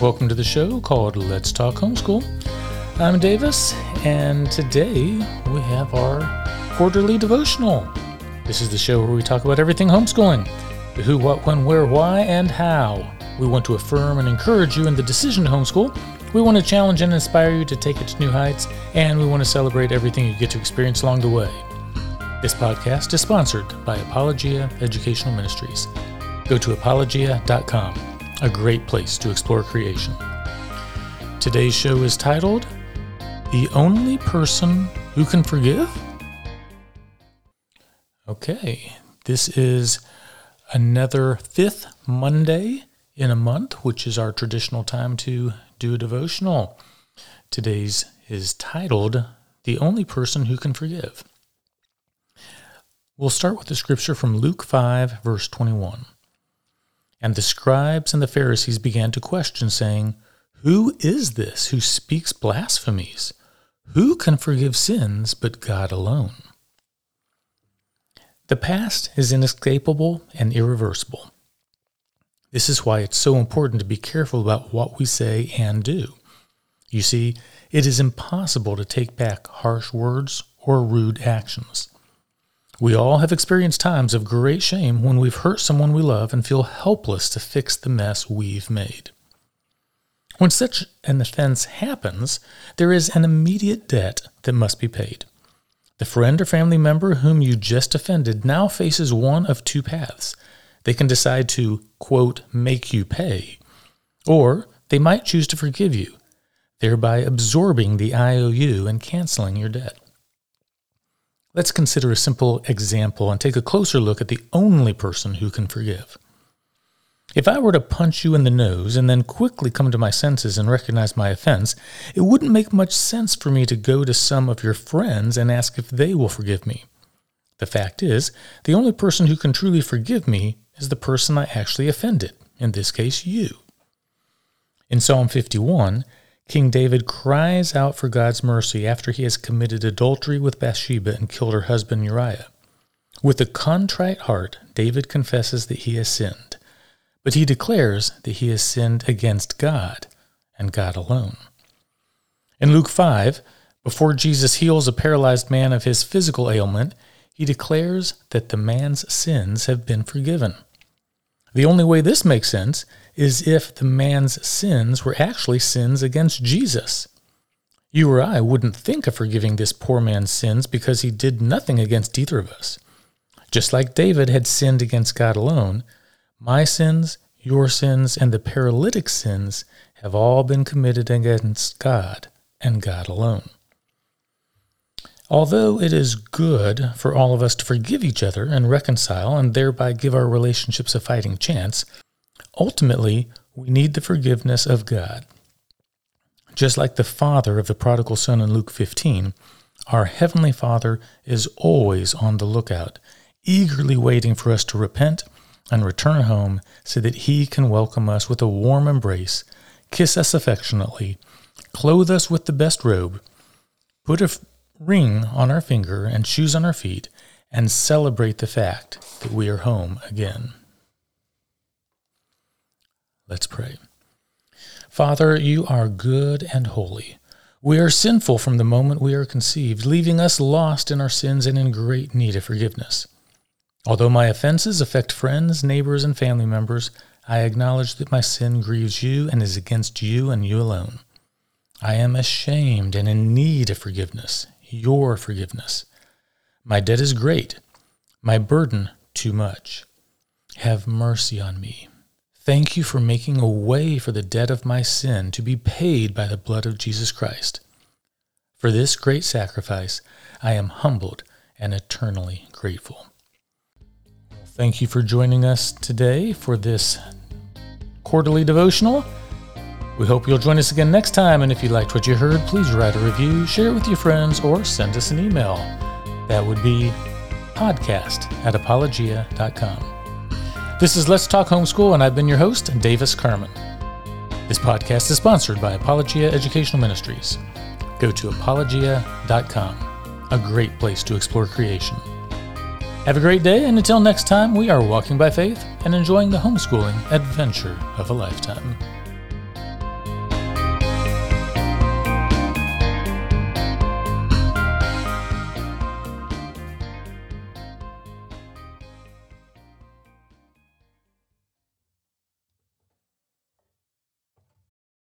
Welcome to the show called Let's Talk Homeschool. I'm Davis, and today we have our quarterly devotional. This is the show where we talk about everything homeschooling the who, what, when, where, why, and how. We want to affirm and encourage you in the decision to homeschool. We want to challenge and inspire you to take it to new heights, and we want to celebrate everything you get to experience along the way. This podcast is sponsored by Apologia Educational Ministries. Go to apologia.com a great place to explore creation. Today's show is titled The Only Person Who Can Forgive? Okay, this is another fifth Monday in a month, which is our traditional time to do a devotional. Today's is titled The Only Person Who Can Forgive. We'll start with the scripture from Luke 5, verse 21. And the scribes and the Pharisees began to question, saying, Who is this who speaks blasphemies? Who can forgive sins but God alone? The past is inescapable and irreversible. This is why it's so important to be careful about what we say and do. You see, it is impossible to take back harsh words or rude actions. We all have experienced times of great shame when we've hurt someone we love and feel helpless to fix the mess we've made. When such an offense happens, there is an immediate debt that must be paid. The friend or family member whom you just offended now faces one of two paths. They can decide to, quote, make you pay, or they might choose to forgive you, thereby absorbing the IOU and canceling your debt. Let's consider a simple example and take a closer look at the only person who can forgive. If I were to punch you in the nose and then quickly come to my senses and recognize my offense, it wouldn't make much sense for me to go to some of your friends and ask if they will forgive me. The fact is, the only person who can truly forgive me is the person I actually offended, in this case, you. In Psalm 51, King David cries out for God's mercy after he has committed adultery with Bathsheba and killed her husband Uriah. With a contrite heart, David confesses that he has sinned, but he declares that he has sinned against God and God alone. In Luke 5, before Jesus heals a paralyzed man of his physical ailment, he declares that the man's sins have been forgiven. The only way this makes sense is if the man's sins were actually sins against Jesus. You or I wouldn't think of forgiving this poor man's sins because he did nothing against either of us. Just like David had sinned against God alone, my sins, your sins, and the paralytic's sins have all been committed against God and God alone. Although it is good for all of us to forgive each other and reconcile and thereby give our relationships a fighting chance, ultimately we need the forgiveness of God. Just like the father of the prodigal son in Luke 15, our Heavenly Father is always on the lookout, eagerly waiting for us to repent and return home so that He can welcome us with a warm embrace, kiss us affectionately, clothe us with the best robe, put a ring on our finger and shoes on our feet, and celebrate the fact that we are home again. Let's pray. Father, you are good and holy. We are sinful from the moment we are conceived, leaving us lost in our sins and in great need of forgiveness. Although my offenses affect friends, neighbors, and family members, I acknowledge that my sin grieves you and is against you and you alone. I am ashamed and in need of forgiveness your forgiveness. My debt is great, my burden too much. Have mercy on me. Thank you for making a way for the debt of my sin to be paid by the blood of Jesus Christ. For this great sacrifice, I am humbled and eternally grateful. Thank you for joining us today for this quarterly devotional. We hope you'll join us again next time. And if you liked what you heard, please write a review, share it with your friends, or send us an email. That would be podcast at apologia.com. This is Let's Talk Homeschool, and I've been your host, Davis Carman. This podcast is sponsored by Apologia Educational Ministries. Go to apologia.com, a great place to explore creation. Have a great day, and until next time, we are walking by faith and enjoying the homeschooling adventure of a lifetime.